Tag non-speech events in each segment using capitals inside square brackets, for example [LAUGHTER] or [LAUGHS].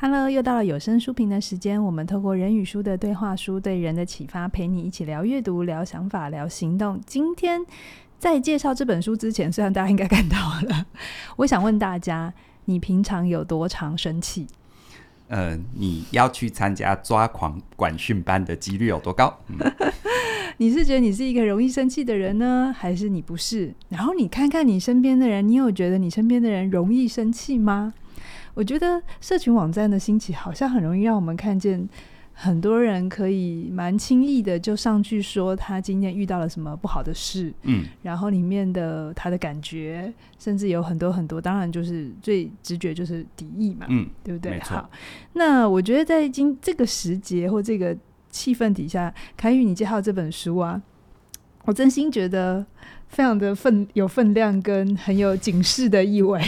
Hello，又到了有声书评的时间。我们透过人与书的对话书，对人的启发，陪你一起聊阅读、聊想法、聊行动。今天在介绍这本书之前，虽然大家应该看到了，[LAUGHS] 我想问大家：你平常有多常生气？呃，你要去参加抓狂管训班的几率有多高？嗯、[LAUGHS] 你是觉得你是一个容易生气的人呢，还是你不是？然后你看看你身边的人，你有觉得你身边的人容易生气吗？我觉得社群网站的兴起，好像很容易让我们看见很多人可以蛮轻易的就上去说他今天遇到了什么不好的事，嗯，然后里面的他的感觉，甚至有很多很多，当然就是最直觉就是敌意嘛，嗯，对不对？好，那我觉得在今这个时节或这个气氛底下，凯宇你介绍这本书啊，我真心觉得。非常的分有分量，跟很有警示的意味，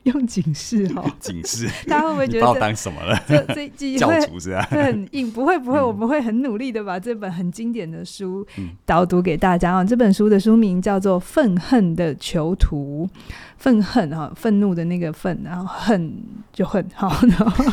[LAUGHS] 用警示哈，警示，[LAUGHS] 大家会不会觉得当什么了？这这这 [LAUGHS] 教主是吧？会很硬，不会不会，嗯、我们会很努力的把这本很经典的书导读给大家啊。嗯、这本书的书名叫做《愤恨的囚徒》，愤恨哈，愤怒的那个愤，然后恨就恨，好，然后。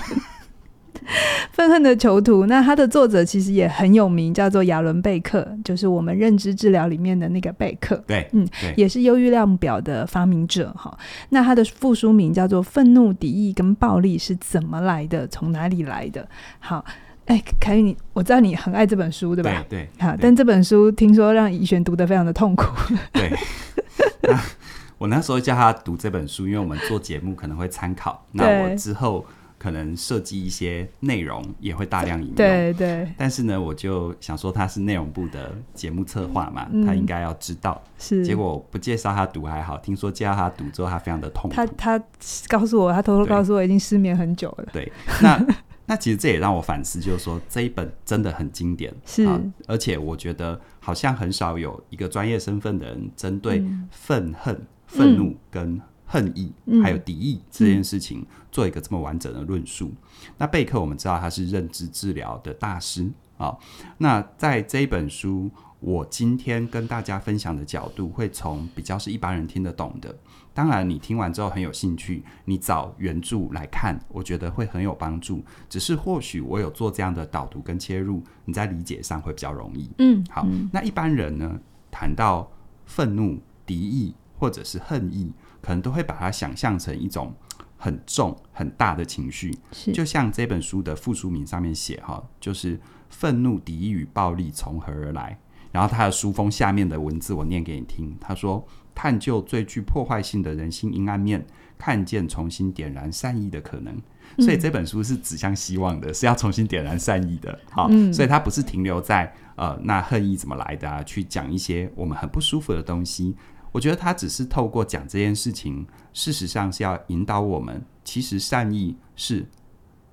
[LAUGHS] 愤恨的囚徒，那他的作者其实也很有名，叫做亚伦贝克，就是我们认知治疗里面的那个贝克。对，嗯，对也是忧郁量表的发明者哈。那他的副书名叫做《愤怒、敌意跟暴力是怎么来的？从哪里来的？》好，哎，凯宇，你我知道你很爱这本书，对吧？对，好，但这本书听说让怡璇读得非常的痛苦。对，[LAUGHS] 那 [LAUGHS] 我那时候叫他读这本书，因为我们做节目可能会参考。那我之后。可能设计一些内容也会大量引用，对对。但是呢，我就想说他是内容部的节目策划嘛，嗯、他应该要知道。是。结果不介绍他读还好，听说介绍他读之后，他非常的痛苦。他他告诉我，他偷偷告诉我，已经失眠很久了。对。那那其实这也让我反思，就是说这一本真的很经典，是、啊。而且我觉得好像很少有一个专业身份的人针对愤恨、嗯、愤怒跟。恨意还有敌意这件事情，做一个这么完整的论述。那贝克我们知道他是认知治疗的大师啊、哦。那在这一本书，我今天跟大家分享的角度，会从比较是一般人听得懂的。当然，你听完之后很有兴趣，你找原著来看，我觉得会很有帮助。只是或许我有做这样的导读跟切入，你在理解上会比较容易。嗯，好。嗯、那一般人呢，谈到愤怒、敌意或者是恨意。可能都会把它想象成一种很重很大的情绪，是就像这本书的副书名上面写哈，就是愤怒、敌意与暴力从何而来？然后他的书封下面的文字我念给你听，他说：“探究最具破坏性的人性阴暗面，看见重新点燃善意的可能。”所以这本书是指向希望的，是要重新点燃善意的。好，嗯、所以它不是停留在呃那恨意怎么来的啊，去讲一些我们很不舒服的东西。我觉得他只是透过讲这件事情，事实上是要引导我们，其实善意是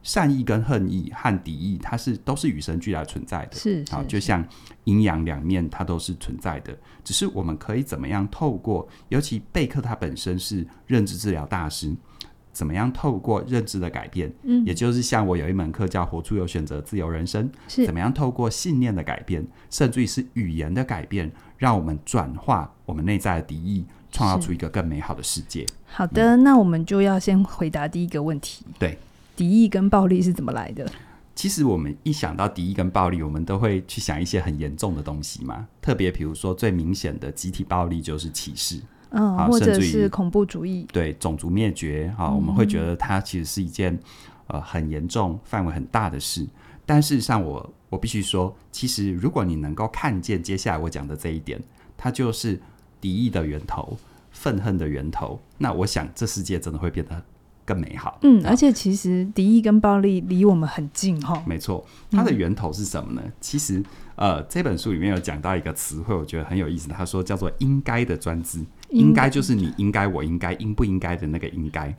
善意跟恨意和敌意，它是都是与生俱来存在的。是，啊，就像阴阳两面，它都是存在的。只是我们可以怎么样透过，尤其贝克他本身是认知治疗大师，怎么样透过认知的改变，嗯，也就是像我有一门课叫《活出有选择自由人生》，是怎么样透过信念的改变，甚至于是语言的改变。让我们转化我们内在的敌意，创造出一个更美好的世界。好的，嗯、那我们就要先回答第一个问题。对，敌意跟暴力是怎么来的？其实我们一想到敌意跟暴力，我们都会去想一些很严重的东西嘛。特别比如说最明显的集体暴力就是歧视，嗯，或者是恐怖主义，对，种族灭绝啊，我们会觉得它其实是一件呃很严重、范围很大的事。但事实上我，我我必须说，其实如果你能够看见接下来我讲的这一点，它就是敌意的源头、愤恨的源头。那我想，这世界真的会变得更美好。嗯，而且其实敌意跟暴力离我们很近哈。没错，它的源头是什么呢？嗯、其实，呃，这本书里面有讲到一个词汇，我觉得很有意思。他说叫做“应该”的专制，“应该”就是你应该、我应该、应不应该的那个“应该”。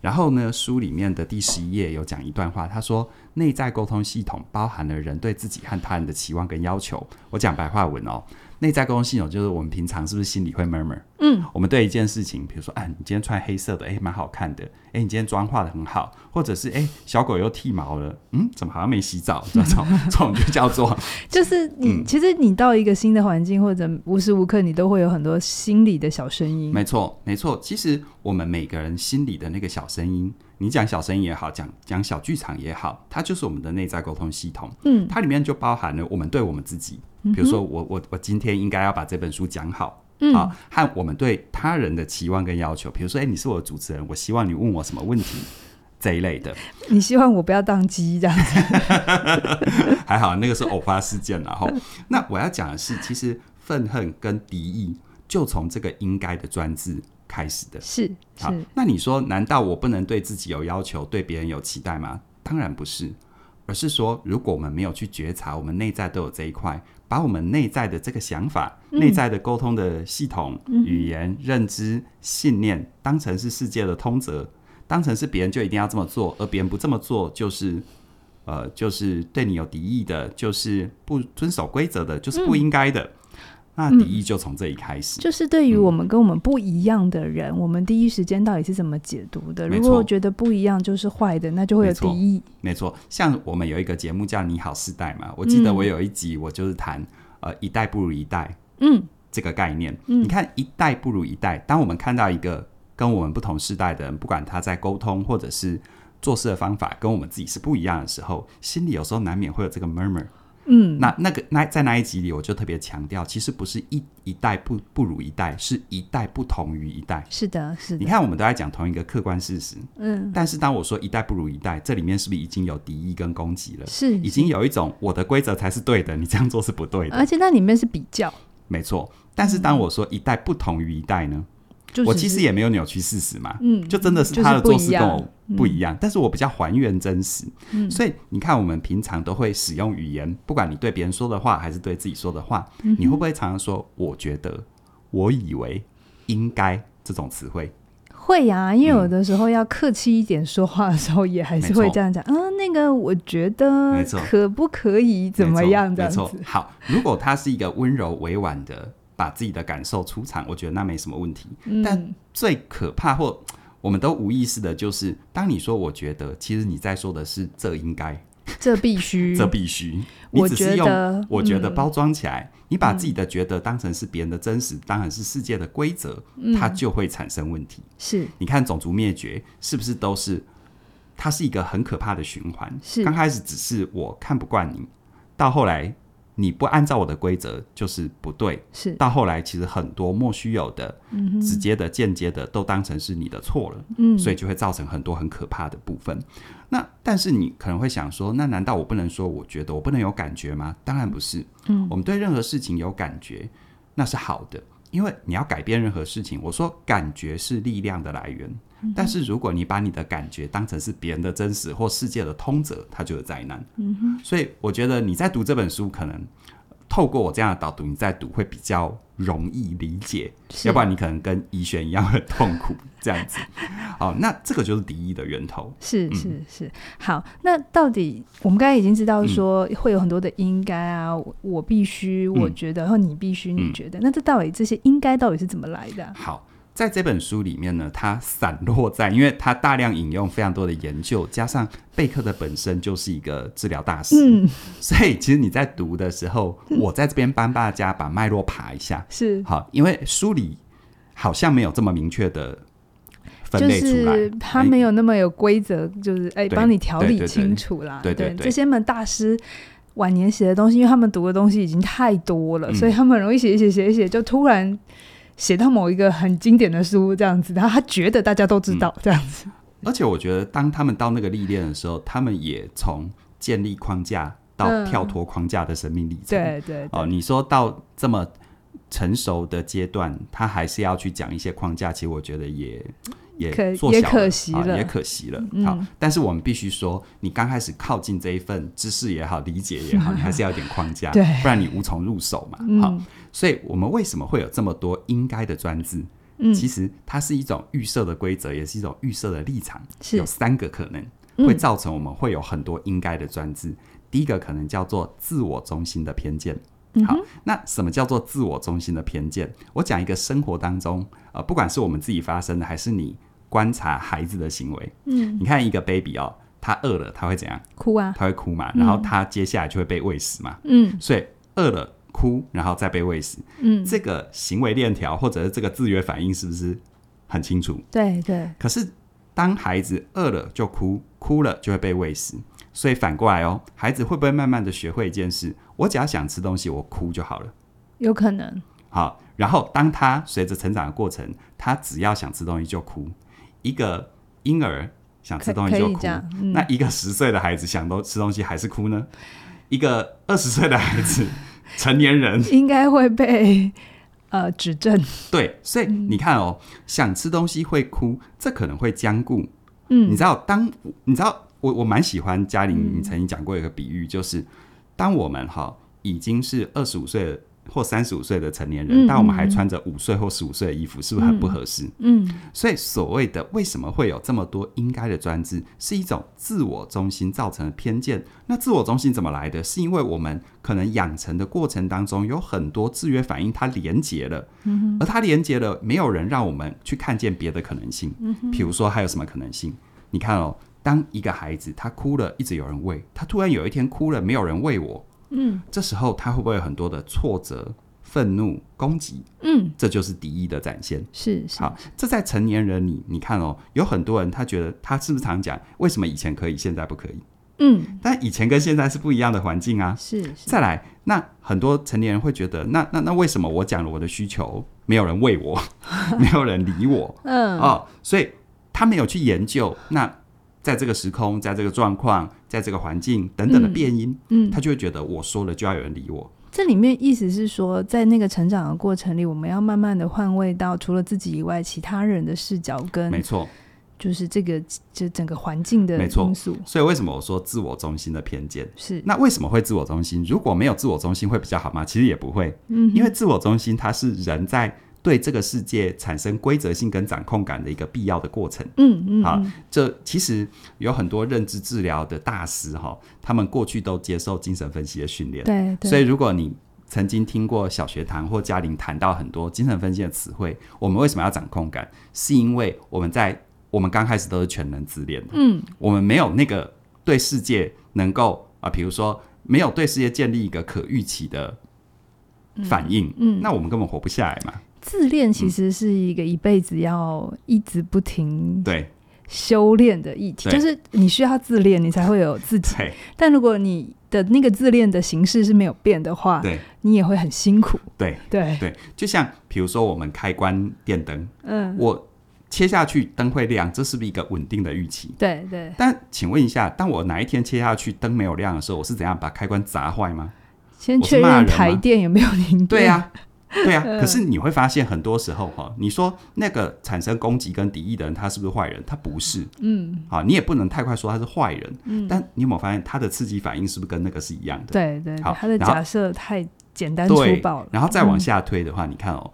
然后呢，书里面的第十一页有讲一段话，他说：“内在沟通系统包含了人对自己和他人的期望跟要求。”我讲白话文哦。内在沟通系统就是我们平常是不是心里会 murmur？嗯，我们对一件事情，比如说，哎，你今天穿黑色的，哎，蛮好看的，哎，你今天妆化的很好，或者是，哎，小狗又剃毛了，嗯，怎么好像没洗澡？这种 [LAUGHS] 这种就叫做，[LAUGHS] 就是你、嗯、其实你到一个新的环境，或者无时无刻你都会有很多心里的小声音。没错，没错，其实我们每个人心里的那个小声音，你讲小声音也好，讲讲小剧场也好，它就是我们的内在沟通系统。嗯，它里面就包含了我们对我们自己，比如说我我我今天应该要把这本书讲好。嗯、啊，和我们对他人的期望跟要求，比如说，哎、欸，你是我的主持人，我希望你问我什么问题 [LAUGHS] 这一类的。你希望我不要当机这样子？[LAUGHS] 还好，那个是偶发事件。然后，那我要讲的是，其实愤恨跟敌意就从这个“应该”的专字开始的。是，好，那你说，难道我不能对自己有要求，对别人有期待吗？当然不是，而是说，如果我们没有去觉察，我们内在都有这一块。把我们内在的这个想法、嗯、内在的沟通的系统、嗯、语言、认知、信念，当成是世界的通则，当成是别人就一定要这么做，而别人不这么做就是，呃，就是对你有敌意的，就是不遵守规则的，就是不应该的。嗯那敌意就从这里开始，嗯、就是对于我们跟我们不一样的人，嗯、我们第一时间到底是怎么解读的？如果觉得不一样就是坏的，那就会有敌意。没错，像我们有一个节目叫《你好世代》嘛，我记得我有一集我就是谈、嗯、呃一代不如一代，嗯，这个概念。嗯、你看一代不如一代，当我们看到一个跟我们不同世代的人，不管他在沟通或者是做事的方法跟我们自己是不一样的时候，心里有时候难免会有这个 murmur。嗯，那那个那在那一集里，我就特别强调，其实不是一一代不不如一代，是一代不同于一代。是的，是的。你看，我们都在讲同一个客观事实，嗯。但是当我说一代不如一代，这里面是不是已经有敌意跟攻击了？是，已经有一种我的规则才是对的，你这样做是不对的。而且那里面是比较，没错。但是当我说一代不同于一代呢？我其实也没有扭曲事实嘛，嗯，就真的是他的做事跟我不一样，嗯、但是我比较还原真实，嗯，所以你看，我们平常都会使用语言，不管你对别人说的话还是对自己说的话，嗯、你会不会常常说“我觉得”“我以为”“应该”这种词汇？会呀、啊，因为有的时候要客气一点说话的时候，也还是会这样讲。嗯、啊，那个我觉得，没错，可不可以怎么样？这样子。好，如果他是一个温柔委婉的。把自己的感受出场，我觉得那没什么问题。嗯、但最可怕或我们都无意识的，就是当你说“我觉得”，其实你在说的是“这应该”“这必须”“ [LAUGHS] 这必须”。你只是用“我觉得”包装起来，嗯、你把自己的觉得当成是别人的真实，嗯、当然是世界的规则，它就会产生问题。是，你看种族灭绝是不是都是？它是一个很可怕的循环。是，刚开始只是我看不惯你，到后来。你不按照我的规则就是不对，是。到后来其实很多莫须有的、嗯、直接的、间接的都当成是你的错了，嗯，所以就会造成很多很可怕的部分。那但是你可能会想说，那难道我不能说我觉得我不能有感觉吗？当然不是，嗯，我们对任何事情有感觉那是好的，因为你要改变任何事情，我说感觉是力量的来源。但是如果你把你的感觉当成是别人的真实或世界的通则，它就是灾难。嗯哼。所以我觉得你在读这本书，可能透过我这样的导读，你在读会比较容易理解。要不然你可能跟怡璇一样很痛苦这样子。[LAUGHS] 好，那这个就是敌意的源头。是是是。好，那到底我们刚才已经知道说会有很多的应该啊，我我必须，我觉得，然后你必须，你觉得，那这到底这些应该到底是怎么来的？好。在这本书里面呢，它散落在，因为它大量引用非常多的研究，加上贝克的本身就是一个治疗大师，嗯，所以其实你在读的时候，嗯、我在这边帮大家把脉络爬一下，是。好，因为书里好像没有这么明确的分类出来，就是它没有那么有规则，就是哎，帮你调理清楚啦，对对对，这些门大师晚年写的东西，因为他们读的东西已经太多了，嗯、所以他们很容易写一写写一写，就突然。写到某一个很经典的书这样子，然后他觉得大家都知道这样子。而且我觉得，当他们到那个历练的时候，他们也从建立框架到跳脱框架的生命历程。对对哦，你说到这么成熟的阶段，他还是要去讲一些框架，其实我觉得也也做小了，也可惜了，也可惜了。好，但是我们必须说，你刚开始靠近这一份知识也好，理解也好，[LAUGHS] 你还是要有点框架，对，不然你无从入手嘛。好。所以，我们为什么会有这么多应该的专制？嗯，其实它是一种预设的规则，也是一种预设的立场。是有三个可能会造成我们会有很多应该的专制。嗯、第一个可能叫做自我中心的偏见。嗯、好，那什么叫做自我中心的偏见？我讲一个生活当中，呃，不管是我们自己发生的，还是你观察孩子的行为。嗯，你看一个 baby 哦，他饿了，他会怎样？哭啊，他会哭嘛，然后他接下来就会被喂食嘛。嗯，所以饿了。哭，然后再被喂食，嗯，这个行为链条或者是这个制约反应是不是很清楚？对对。可是当孩子饿了就哭，哭了就会被喂食。所以反过来哦，孩子会不会慢慢的学会一件事？我只要想吃东西，我哭就好了。有可能。好，然后当他随着成长的过程，他只要想吃东西就哭。一个婴儿想吃东西就哭，嗯、那一个十岁的孩子想都吃东西还是哭呢？一个二十岁的孩子，[LAUGHS] 成年人应该会被呃指正。对，所以你看哦，嗯、想吃东西会哭，这可能会僵固。嗯，你知道，当你知道。我我蛮喜欢嘉玲，你曾经讲过一个比喻，嗯、就是当我们哈已经是二十五岁或三十五岁的成年人，嗯、但我们还穿着五岁或十五岁的衣服，是不是很不合适？嗯，嗯，所以所谓的为什么会有这么多应该的专制，是一种自我中心造成的偏见。那自我中心怎么来的？是因为我们可能养成的过程当中有很多制约反应，它连结了，嗯、而它连结了，没有人让我们去看见别的可能性。嗯哼，比如说还有什么可能性？你看哦。当一个孩子他哭了，一直有人喂他，突然有一天哭了，没有人喂我，嗯，这时候他会不会有很多的挫折、愤怒、攻击？嗯，这就是敌意的展现。是，是，好，这在成年人里，你看哦，有很多人他觉得他是不是常讲，为什么以前可以，现在不可以？嗯，但以前跟现在是不一样的环境啊。是，是，再来，那很多成年人会觉得，那那那为什么我讲了我的需求，没有人喂我，[LAUGHS] 没有人理我？嗯，哦，所以他没有去研究那。在这个时空，在这个状况，在这个环境等等的变因，嗯，嗯，他就会觉得我说了就要有人理我。这里面意思是说，在那个成长的过程里，我们要慢慢的换位到除了自己以外其他人的视角，跟没错，就是这个就整个环境的因素。所以为什么我说自我中心的偏见是？那为什么会自我中心？如果没有自我中心会比较好吗？其实也不会，嗯，因为自我中心它是人在。对这个世界产生规则性跟掌控感的一个必要的过程。嗯嗯，好，这其实有很多认知治疗的大师哈，他们过去都接受精神分析的训练。对，所以如果你曾经听过小学堂或嘉玲谈到很多精神分析的词汇，我们为什么要掌控感？是因为我们在我们刚开始都是全能自恋的。嗯，我们没有那个对世界能够啊，比如说没有对世界建立一个可预期的反应。嗯，那我们根本活不下来嘛。自恋其实是一个一辈子要一直不停对修炼的议题，就是你需要自恋，你才会有自己。但如果你的那个自恋的形式是没有变的话，对，你也会很辛苦。对对对，就像比如说我们开关电灯，嗯，我切下去灯会亮，这是不是一个稳定的预期？对对。但请问一下，当我哪一天切下去灯没有亮的时候，我是怎样把开关砸坏吗？先确认台电有没有停电。对呀。对啊，可是你会发现很多时候哈，你说那个产生攻击跟敌意的人，他是不是坏人？他不是，嗯，好，你也不能太快说他是坏人，嗯，但你有没有发现他的刺激反应是不是跟那个是一样的？对对，好，他的假设太简单粗暴了，然后再往下推的话，你看哦。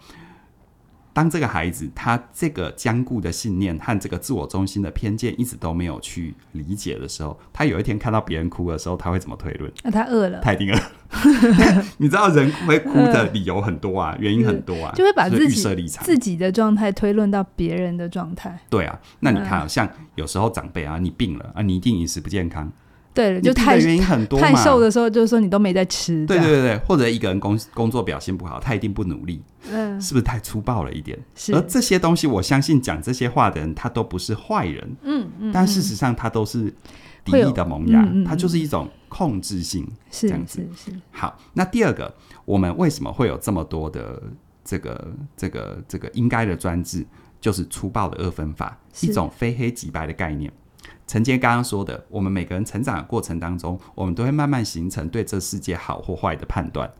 当这个孩子他这个坚固的信念和这个自我中心的偏见一直都没有去理解的时候，他有一天看到别人哭的时候，他会怎么推论？那、啊、他饿了，他一定饿。[LAUGHS] 你知道人会哭的理由很多啊，原因很多啊，就会把自己自己的状态推论到别人的状态。对啊，那你看、啊，像有时候长辈啊，你病了啊，你一定饮食不健康。对，就太原因很多嘛，太瘦的时候，就是说你都没在吃。对对对对，或者一个人工工作表现不好，他一定不努力。嗯，是不是太粗暴了一点？是。而这些东西，我相信讲这些话的人，他都不是坏人。嗯嗯。但事实上，他都是敌意的萌芽，他就是一种控制性，这样子。是是。好，那第二个，我们为什么会有这么多的这个这个这个应该的专制？就是粗暴的二分法，一种非黑即白的概念。承接刚刚说的，我们每个人成长的过程当中，我们都会慢慢形成对这世界好或坏的判断。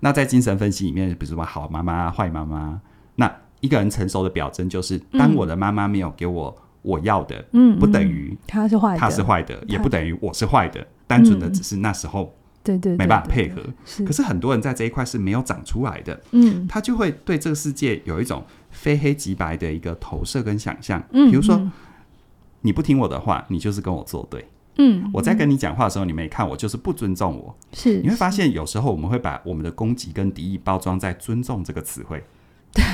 那在精神分析里面，比如说好妈妈、坏妈妈，那一个人成熟的表征就是，当我的妈妈没有给我我要的，嗯，不等于她是坏，她是坏的，也不等于我是坏的，单纯的只是那时候对对没办法配合。可是很多人在这一块是没有长出来的，嗯，他就会对这个世界有一种非黑即白的一个投射跟想象，嗯比如说。你不听我的话，你就是跟我作对。嗯，我在跟你讲话的时候，你没看我，就是不尊重我。是，你会发现有时候我们会把我们的攻击跟敌意包装在“尊重”这个词汇。[LAUGHS] 对，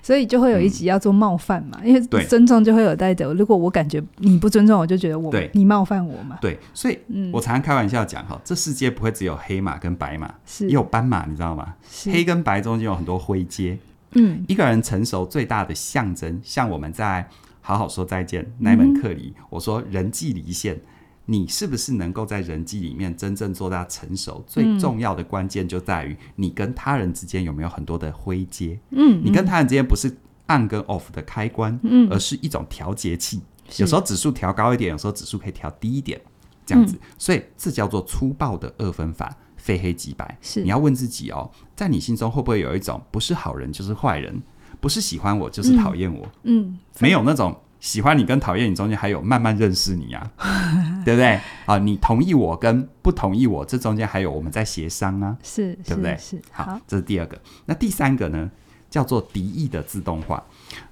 所以就会有一集要做冒犯嘛，嗯、因为尊重就会有带着。如果我感觉你不尊重，我就觉得我对你冒犯我嘛。对，所以我常常开玩笑讲哈，这世界不会只有黑马跟白马，是也有斑马，你知道吗？黑跟白中间有很多灰阶。嗯，一个人成熟最大的象征，像我们在。好好说再见那门课里，我说人际离线。你是不是能够在人际里面真正做到成熟？最重要的关键就在于你跟他人之间有没有很多的灰阶。嗯，你跟他人之间不是 on 跟 off 的开关，嗯，而是一种调节器。有时候指数调高一点，有时候指数可以调低一点，这样子。所以这叫做粗暴的二分法，非黑即白。是，你要问自己哦，在你心中会不会有一种不是好人就是坏人，不是喜欢我就是讨厌我？嗯，没有那种。喜欢你跟讨厌你中间还有慢慢认识你啊，[LAUGHS] 对不对？啊，你同意我跟不同意我，这中间还有我们在协商啊，是，对不对？是，是好，好，这是第二个。那第三个呢，叫做敌意的自动化。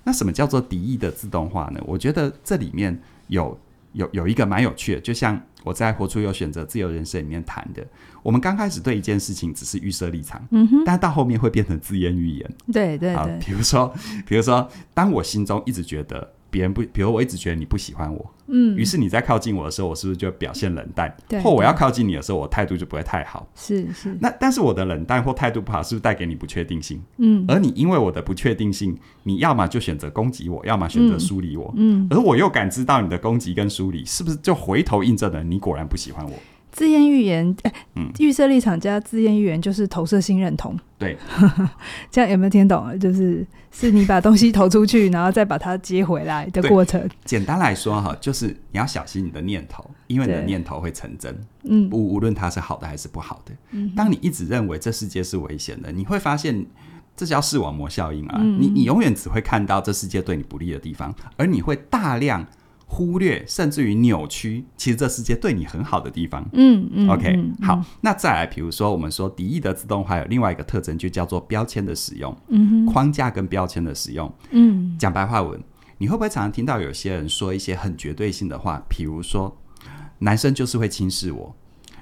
那什么叫做敌意的自动化呢？我觉得这里面有有有一个蛮有趣的，就像我在《活出有选择自由人生》里面谈的，我们刚开始对一件事情只是预设立场，嗯哼，但到后面会变成自言预言，对对对。比如说，比如说，当我心中一直觉得。别人不，比如我一直觉得你不喜欢我，嗯，于是你在靠近我的时候，我是不是就表现冷淡？对，或我要靠近你的时候，我态度就不会太好。是是。那但是我的冷淡或态度不好，是不是带给你不确定性？嗯。而你因为我的不确定性，你要么就选择攻击我，要么选择疏离我。嗯。而我又感知到你的攻击跟疏离，是不是就回头印证了你果然不喜欢我？自言预言，哎、嗯，预设立场加自言预言就是投射性认同。对，[LAUGHS] 这样有没有听懂？就是是你把东西投出去，然后再把它接回来的过程。简单来说哈，就是你要小心你的念头，因为你的念头会成真。嗯，无无论它是好的还是不好的。嗯，当你一直认为这世界是危险的，你会发现这叫视网膜效应啊。嗯、你你永远只会看到这世界对你不利的地方，而你会大量。忽略甚至于扭曲，其实这世界对你很好的地方。嗯嗯，OK，嗯好，那再来，比如说我们说敌意的自动化有另外一个特征，就叫做标签的使用，嗯哼，框架跟标签的使用。嗯，讲白话文，你会不会常常听到有些人说一些很绝对性的话？比如说，男生就是会轻视我，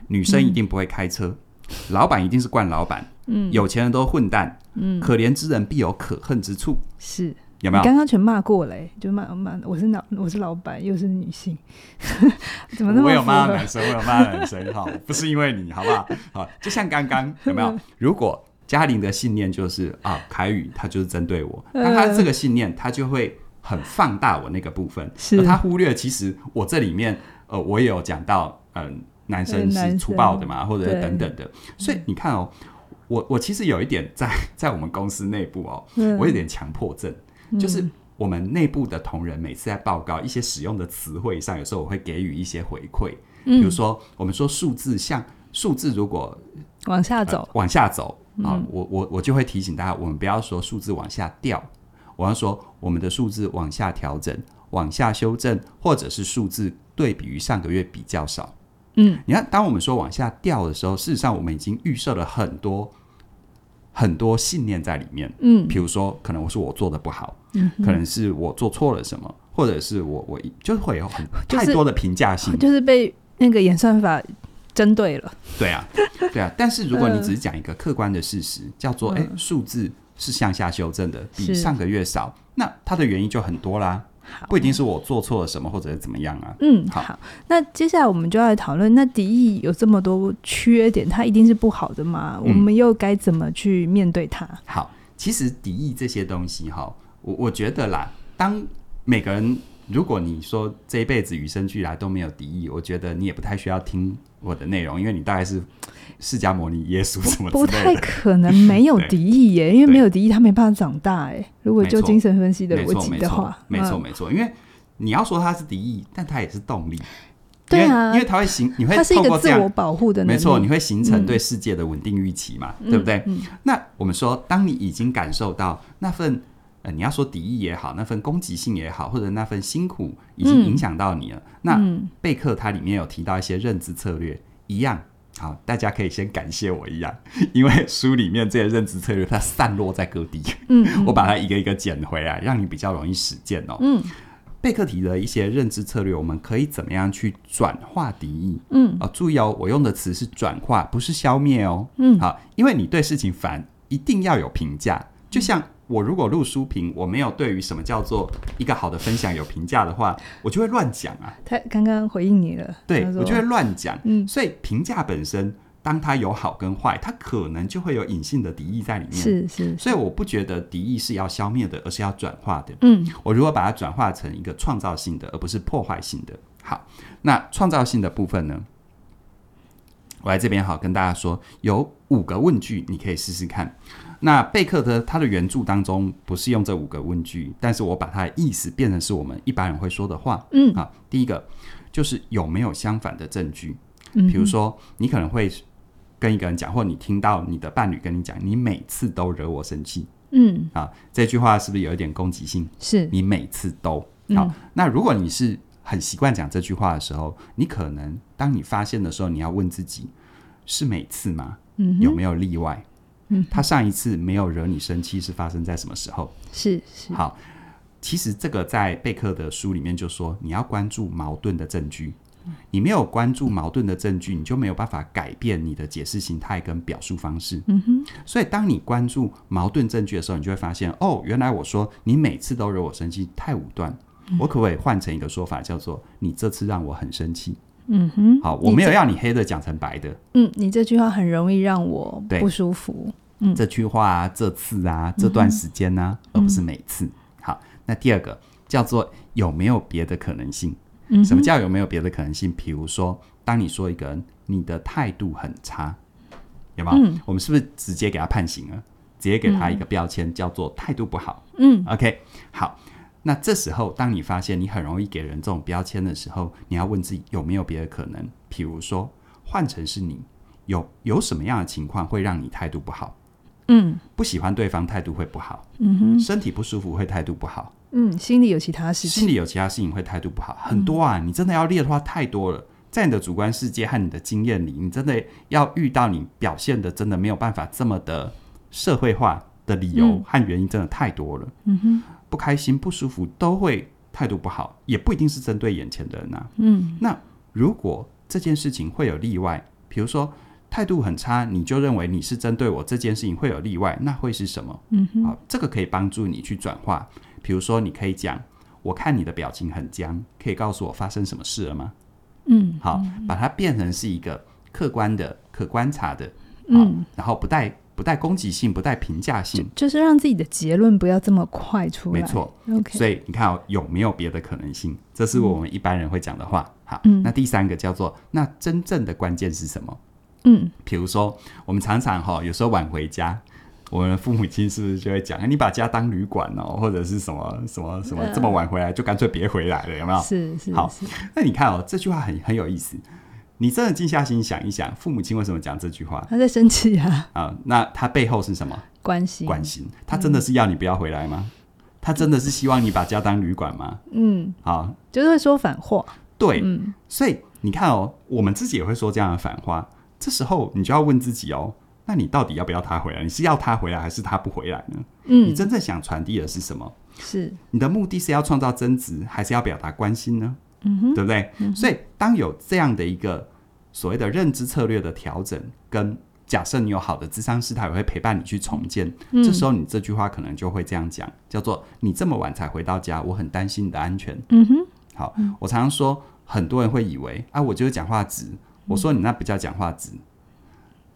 女生一定不会开车，嗯、老板一定是惯老板，嗯，有钱人都混蛋，嗯，可怜之人必有可恨之处，是。有没有？刚刚全骂过嘞，就骂骂我是老我是老板，又是女性，[LAUGHS] 怎么那么？我有骂男生，我有骂男生，哈，不是因为你好不好？[LAUGHS] 好，就像刚刚有没有？如果嘉玲的信念就是啊，凯宇他就是针对我，那他这个信念他就会很放大我那个部分，是而他忽略其实我这里面呃，我也有讲到，嗯、呃，男生是粗暴的嘛，或者等等的，所以你看哦，我我其实有一点在在我们公司内部哦，我有点强迫症。就是我们内部的同仁每次在报告一些使用的词汇上，有时候我会给予一些回馈。比如说，我们说数字像数字，如果往下走，往下走啊，我我我就会提醒大家，我们不要说数字往下掉，我要说我们的数字往下调整、往下修正，或者是数字对比于上个月比较少。嗯，你看，当我们说往下掉的时候，事实上我们已经预设了很多。很多信念在里面，嗯，比如说，可能我说我做的不好，嗯，可能是我做错了什么，或者是我我就是会有很太多的评价性，[LAUGHS] 就是被那个演算法针对了，对啊，对啊。但是如果你只是讲一个客观的事实，叫做哎，数字是向下修正的，比上个月少，那它的原因就很多啦。不一定是我做错了什么，或者是怎么样啊？嗯，好，好。那接下来我们就要来讨论，那敌意有这么多缺点，它一定是不好的吗？嗯、我们又该怎么去面对它？好，其实敌意这些东西，哈，我我觉得啦，当每个人。如果你说这一辈子与生俱来都没有敌意，我觉得你也不太需要听我的内容，因为你大概是释迦牟尼、耶稣什么之类的，不太可能 [LAUGHS] 没有敌意耶，因为没有敌意，他没办法长大哎。如果就精神分析的逻辑的话，没错没错，因为你要说他是敌意，但他也是动力。对啊，因为他会形，你会它是一个自我保护的，没错，你会形成对世界的稳定预期嘛，对不对？那我们说，当你已经感受到那份。呃，你要说敌意也好，那份攻击性也好，或者那份辛苦已经影响到你了。嗯、那贝克它里面有提到一些认知策略，一样好，大家可以先感谢我一样，[LAUGHS] 因为书里面这些认知策略它散落在各地，嗯，嗯，[LAUGHS] 我把它一个一个捡回来，让你比较容易实践哦。嗯，贝克提的一些认知策略，我们可以怎么样去转化敌意？嗯，啊，注意哦，我用的词是转化，不是消灭哦。嗯，好，因为你对事情烦，一定要有评价，就像。我如果录书评，我没有对于什么叫做一个好的分享有评价的话，我就会乱讲啊。他刚刚回应你了，对，我就会乱讲。嗯，所以评价本身当它有好跟坏，它可能就会有隐性的敌意在里面。是是，所以我不觉得敌意是要消灭的，而是要转化的。嗯，我如果把它转化成一个创造性的，而不是破坏性的。好，那创造性的部分呢？我来这边好跟大家说，有五个问句，你可以试试看。那贝克的他的原著当中不是用这五个问句，但是我把它的意思变成是我们一般人会说的话。嗯，啊，第一个就是有没有相反的证据？嗯，比如说你可能会跟一个人讲，或你听到你的伴侣跟你讲，你每次都惹我生气。嗯，啊，这句话是不是有一点攻击性？是你每次都好。嗯，那如果你是很习惯讲这句话的时候，你可能当你发现的时候，你要问自己：是每次吗？嗯，有没有例外？嗯，他上一次没有惹你生气是发生在什么时候？是是。好，其实这个在贝克的书里面就说，你要关注矛盾的证据。你没有关注矛盾的证据，你就没有办法改变你的解释形态跟表述方式。嗯哼。所以，当你关注矛盾证据的时候，你就会发现，哦，原来我说你每次都惹我生气，太武断。嗯。我可不可以换成一个说法，叫做你这次让我很生气？嗯哼。好，我没有要你黑的讲成白的。嗯，你这句话很容易让我不舒服。嗯，这句话啊，这次啊，这段时间呢、啊嗯，而不是每次。好，那第二个叫做有没有别的可能性？嗯，什么叫有没有别的可能性？比如说，当你说一个人你的态度很差，有没有、嗯？我们是不是直接给他判刑了？直接给他一个标签，叫做态度不好。嗯，OK，好。那这时候，当你发现你很容易给人这种标签的时候，你要问自己有没有别的可能？比如说，换成是你，有有什么样的情况会让你态度不好？嗯，不喜欢对方态度会不好，嗯哼，身体不舒服会态度不好，嗯，心里有其他事情，心里有其他事情会态度不好，很多啊，你真的要列的话太多了，在你的主观世界和你的经验里，你真的要遇到你表现的真的没有办法这么的社会化的理由和原因真的太多了，嗯哼，不开心不舒服都会态度不好，也不一定是针对眼前的人啊，嗯，那如果这件事情会有例外，比如说。态度很差，你就认为你是针对我这件事情会有例外，那会是什么？嗯哼，好，这个可以帮助你去转化。比如说，你可以讲：“我看你的表情很僵，可以告诉我发生什么事了吗？”嗯，好，把它变成是一个客观的、可观察的，嗯，然后不带不带攻击性、不带评价性就，就是让自己的结论不要这么快出来。没错，OK。所以你看哦，有没有别的可能性？这是我们一般人会讲的话。嗯、好，那第三个叫做：那真正的关键是什么？嗯，比如说，我们常常哈，有时候晚回家，我们的父母亲是不是就会讲，你把家当旅馆哦，或者是什么什么什么，这么晚回来就干脆别回来了，有没有？是是。好，那你看哦，这句话很很有意思，你真的静下心想一想，父母亲为什么讲这句话？他在生气啊。啊，那他背后是什么？关心。关心。他真的是要你不要回来吗？嗯、他真的是希望你把家当旅馆吗？嗯。好，就是会说反话。对。嗯。所以你看哦，我们自己也会说这样的反话。这时候你就要问自己哦，那你到底要不要他回来？你是要他回来，还是他不回来呢？嗯，你真正想传递的是什么？是你的目的是要创造增值，还是要表达关心呢？嗯，对不对？嗯、所以当有这样的一个所谓的认知策略的调整，跟假设你有好的智商师，他也会陪伴你去重建、嗯。这时候你这句话可能就会这样讲，叫做“你这么晚才回到家，我很担心你的安全。”嗯哼，好，我常常说，很多人会以为啊，我就是讲话直。我说你那不叫讲话直。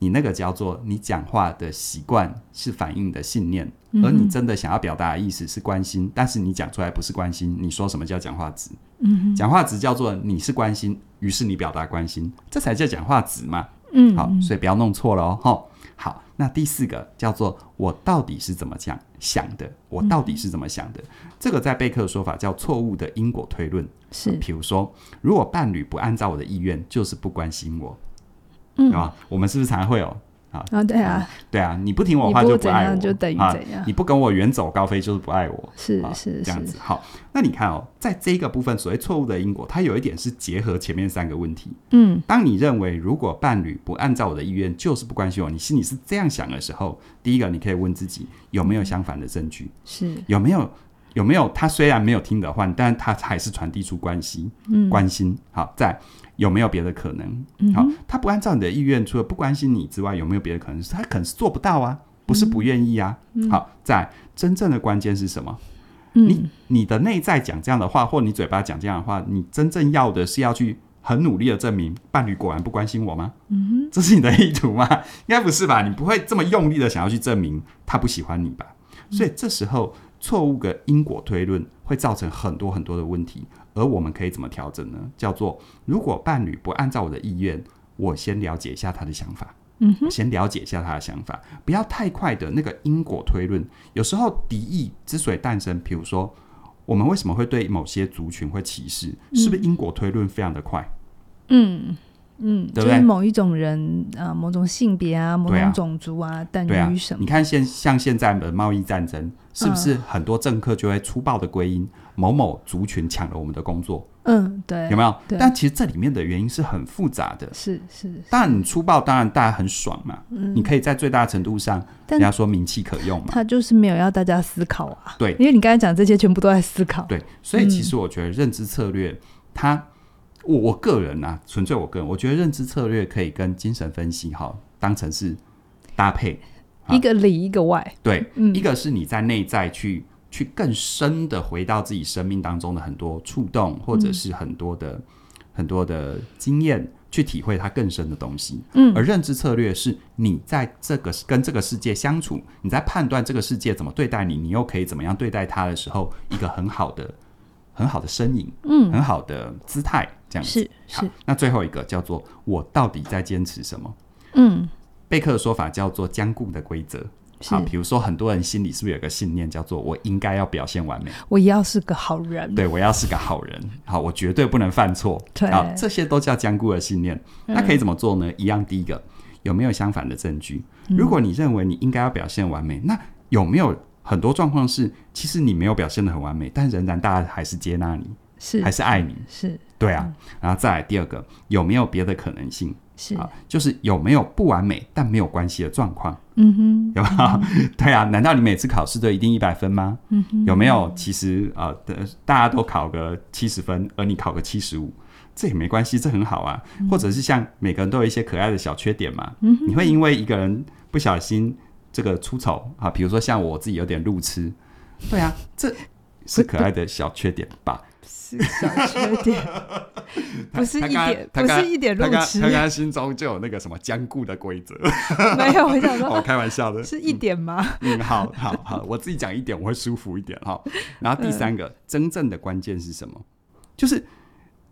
你那个叫做你讲话的习惯是反映的信念，而你真的想要表达的意思是关心，但是你讲出来不是关心。你说什么叫讲话值？嗯，讲话值叫做你是关心，于是你表达关心，这才叫讲话值嘛。嗯，好，所以不要弄错了哦。吼，好，那第四个叫做我到底是怎么讲想的？我到底是怎么想的？这个在贝克的说法叫错误的因果推论。是，比如说，如果伴侣不按照我的意愿，就是不关心我。嗯，啊，我们是不是常常会有啊？啊，对啊，对啊，你不听我话就不爱我，就等于怎样？啊，你不跟我远走高飞就是不爱我，是啊，是这样子。好，那你看哦，在这个部分，所谓错误的因果，它有一点是结合前面三个问题。嗯，当你认为如果伴侣不按照我的意愿，就是不关心我，你心里是这样想的时候，第一个你可以问自己有没有相反的证据？是有没有有没有？他虽然没有听的话，但他还是传递出关系，嗯，关心。好，在。有没有别的可能？嗯、好，他不按照你的意愿，除了不关心你之外，有没有别的可能？他可能是做不到啊，不是不愿意啊。嗯、好，在真正的关键是什么？嗯、你你的内在讲这样的话，或你嘴巴讲这样的话，你真正要的是要去很努力的证明伴侣果然不关心我吗？嗯、这是你的意图吗？[LAUGHS] 应该不是吧？你不会这么用力的想要去证明他不喜欢你吧？所以这时候错误的因果推论会造成很多很多的问题，而我们可以怎么调整呢？叫做如果伴侣不按照我的意愿，我先了解一下他的想法。嗯，先了解一下他的想法，不要太快的那个因果推论。有时候敌意之所以诞生，比如说我们为什么会对某些族群会歧视，嗯、是不是因果推论非常的快？嗯嗯，对不对？就是某一种人啊、呃，某种性别啊，某种种族啊，等于什么？你看现像现在的贸易战争，是不是很多政客就会粗暴的归因某某族群抢了我们的工作？嗯，对，有没有？但其实这里面的原因是很复杂的。是是，当然你粗暴，当然大家很爽嘛。嗯，你可以在最大程度上，人家说名气可用嘛。他就是没有要大家思考啊。对，因为你刚才讲这些全部都在思考。对，所以其实我觉得认知策略，它，我我个人啊，纯粹我个人，我觉得认知策略可以跟精神分析哈当成是搭配，一个里一个外。对，一个是你在内在去。去更深的回到自己生命当中的很多触动，或者是很多的、嗯、很多的经验，去体会它更深的东西。嗯，而认知策略是你在这个跟这个世界相处，你在判断这个世界怎么对待你，你又可以怎么样对待它的时候，一个很好的、很好的身影，嗯，很好的姿态，这样子。是是。那最后一个叫做我到底在坚持什么？嗯，贝克的说法叫做僵固的规则。好，比如说很多人心里是不是有个信念，叫做我应该要表现完美，我要是个好人，对，我要是个好人，好，我绝对不能犯错，对，好，这些都叫坚固的信念。那可以怎么做呢？一样，第一个，有没有相反的证据？如果你认为你应该要表现完美，那有没有很多状况是，其实你没有表现的很完美，但仍然大家还是接纳你，是还是爱你，是对啊。然后再来第二个，有没有别的可能性？是啊，就是有没有不完美但没有关系的状况？嗯哼，有没有？嗯、[LAUGHS] 对啊，难道你每次考试都一定一百分吗？嗯哼，有没有？其实呃，大家都考个七十分，而你考个七十五，这也没关系，这很好啊。嗯、或者是像每个人都有一些可爱的小缺点嘛。嗯哼，你会因为一个人不小心这个出丑啊，比如说像我自己有点路痴，对啊，这是可爱的小缺点吧？是小缺点，[LAUGHS] 不是一点，不是一点路痴。他刚心中就有那个什么僵固的规则，[LAUGHS] 没有，我想说，我开玩笑的，是一点吗？嗯，好好好，我自己讲一点，我会舒服一点哈。然后第三个，真正的关键是什么？就是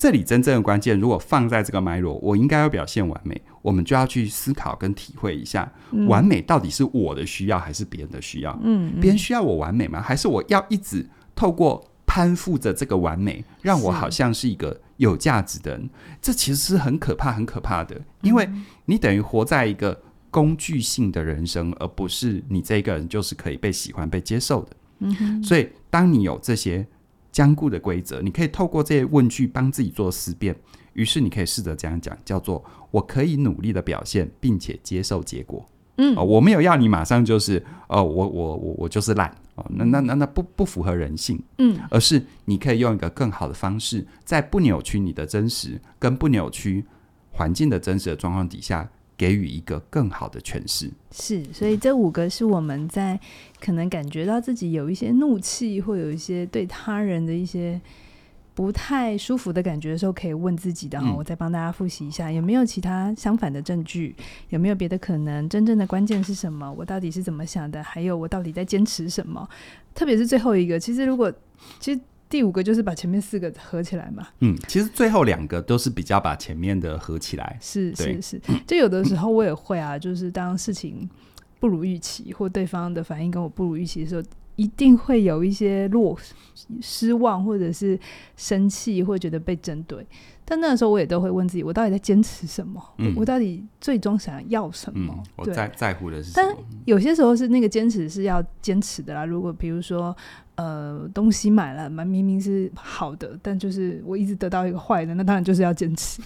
这里真正的关键，如果放在这个脉络，我应该要表现完美，我们就要去思考跟体会一下，完美到底是我的需要还是别人的需要？嗯，别人需要我完美吗？还是我要一直透过？攀附着这个完美，让我好像是一个有价值的人，这其实是很可怕、很可怕的，因为你等于活在一个工具性的人生，而不是你这个人就是可以被喜欢、被接受的。嗯哼。所以，当你有这些僵固的规则，你可以透过这些问句帮自己做思辨。于是，你可以试着这样讲，叫做“我可以努力的表现，并且接受结果。”嗯、哦，我没有要你马上就是，哦，我我我我就是烂哦，那那那那不不符合人性，嗯，而是你可以用一个更好的方式，在不扭曲你的真实跟不扭曲环境的真实的状况底下，给予一个更好的诠释。是，所以这五个是我们在可能感觉到自己有一些怒气，或有一些对他人的一些。不太舒服的感觉的时候，可以问自己的哈，我再帮大家复习一下，有没有其他相反的证据？有没有别的可能？真正的关键是什么？我到底是怎么想的？还有我到底在坚持什么？特别是最后一个，其实如果其实第五个就是把前面四个合起来嘛。嗯，其实最后两个都是比较把前面的合起来。是是是，就有的时候我也会啊，就是当事情不如预期，或对方的反应跟我不如预期的时候。一定会有一些落失望，或者是生气，会觉得被针对。但那个时候，我也都会问自己：我到底在坚持什么？嗯、我到底最终想要什么？嗯、我在在乎的是什么？但有些时候是那个坚持是要坚持的啦。如果比如说，呃，东西买了，蛮明明是好的，但就是我一直得到一个坏的，那当然就是要坚持。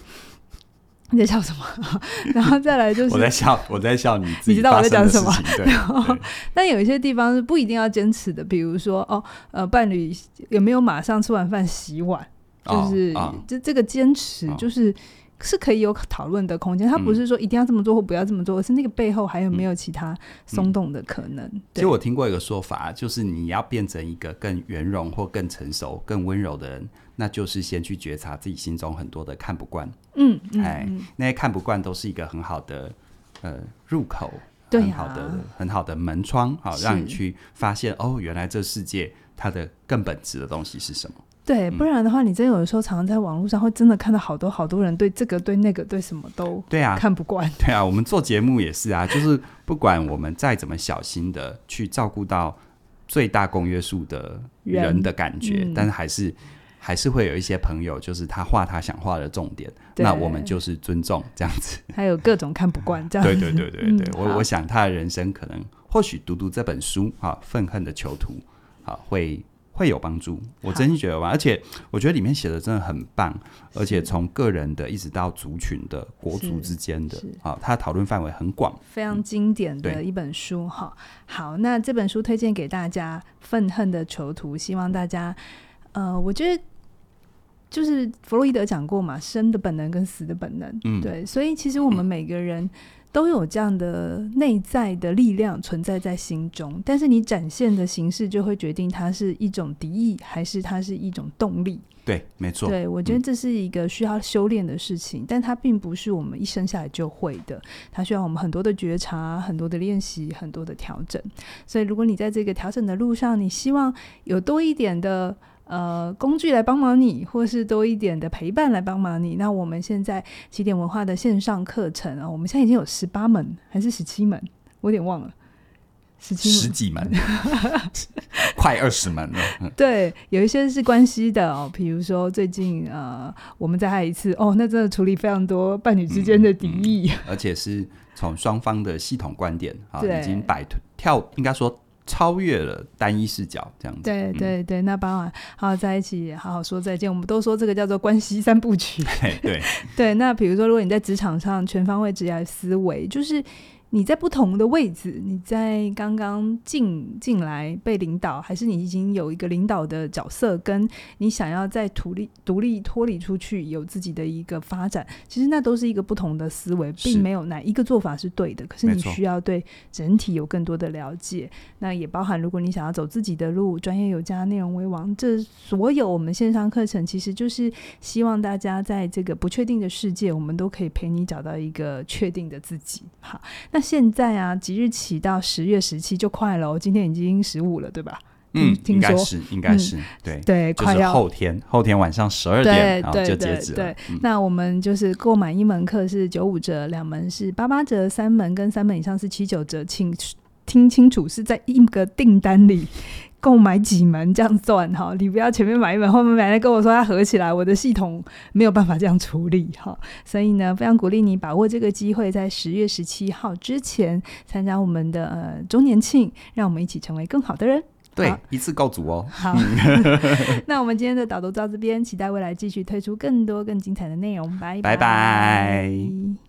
你在笑什么？[LAUGHS] 然后再来就是我在笑，我在笑你自己。你知道我在讲什么？[LAUGHS] 然后，[LAUGHS] 但有一些地方是不一定要坚持的，比如说哦，呃，伴侣有没有马上吃完饭洗碗？就是这、这个坚持，就是是可以有讨论的空间。他不是说一定要这么做或不要这么做，而是那个背后还有没有其他松动的可能。其实我听过一个说法，就是你要变成一个更圆融或更成熟、更温柔的人，那就是先去觉察自己心中很多的看不惯。嗯，哎，那些看不惯都是一个很好的呃入口，对啊、很好的很好的门窗，好让你去发现哦，原来这世界它的更本质的东西是什么。对，不然的话，你真有的时候常常在网络上会真的看到好多好多人对这个、对那个、对什么都对啊看不惯。对啊，我们做节目也是啊，就是不管我们再怎么小心的去照顾到最大公约数的人的感觉，嗯、但是还是还是会有一些朋友，就是他画他想画的重点，那我们就是尊重这样子。还有各种看不惯这样子。对对对对对，嗯、我我想他的人生可能或许读读这本书啊，《愤恨的囚徒》啊会。会有帮助，我真心觉得吧。而且我觉得里面写的真的很棒，而且从个人的一直到族群的国族之间的啊，它讨论范围很广，非常经典的一本书哈。嗯、好，那这本书推荐给大家，《愤恨的囚徒》，希望大家呃，我觉得就是弗洛伊德讲过嘛，生的本能跟死的本能，嗯，对，所以其实我们每个人。嗯都有这样的内在的力量存在在心中，但是你展现的形式就会决定它是一种敌意，还是它是一种动力。对，没错。对，我觉得这是一个需要修炼的事情，嗯、但它并不是我们一生下来就会的，它需要我们很多的觉察、很多的练习、很多的调整。所以，如果你在这个调整的路上，你希望有多一点的。呃，工具来帮忙你，或是多一点的陪伴来帮忙你。那我们现在起点文化的线上课程啊，我们现在已经有十八门还是十七门？我有点忘了，十七十几门，[LAUGHS] 快二十门了。对，有一些是关系的哦，比如说最近呃，我们再来一次哦，那真的处理非常多伴侣之间的敌意，嗯嗯，而且是从双方的系统观点啊，已经摆脱跳，应该说。超越了单一视角，这样子。对对对，那傍晚好好在一起，好好说再见。我们都说这个叫做关系三部曲。[LAUGHS] 对对，[LAUGHS] 对。那比如说，如果你在职场上全方位职业思维，就是。你在不同的位置，你在刚刚进进来被领导，还是你已经有一个领导的角色，跟你想要在独立独立脱离出去，有自己的一个发展，其实那都是一个不同的思维，并没有哪一个做法是对的。可是你需要对整体有更多的了解，那也包含如果你想要走自己的路，专业有加，内容为王，这所有我们线上课程其实就是希望大家在这个不确定的世界，我们都可以陪你找到一个确定的自己。好。那现在啊，即日起到十月十七就快了，今天已经十五了，对吧？嗯，应该是，应该是，嗯、对对，快要后天，后天晚上十二点，然后就截止了。对，嗯、那我们就是购买一门课是九五折，两门是八八折，三门跟三门以上是七九折，请听清楚，是在一个订单里。购买几门这样算哈，你不要前面买一门，后面买来跟我说它合起来，我的系统没有办法这样处理哈。所以呢，非常鼓励你把握这个机会，在十月十七号之前参加我们的呃周年庆，让我们一起成为更好的人。对，一次告足哦。好，[LAUGHS] [LAUGHS] 那我们今天的导读到这边，期待未来继续推出更多更精彩的内容。拜拜。拜拜。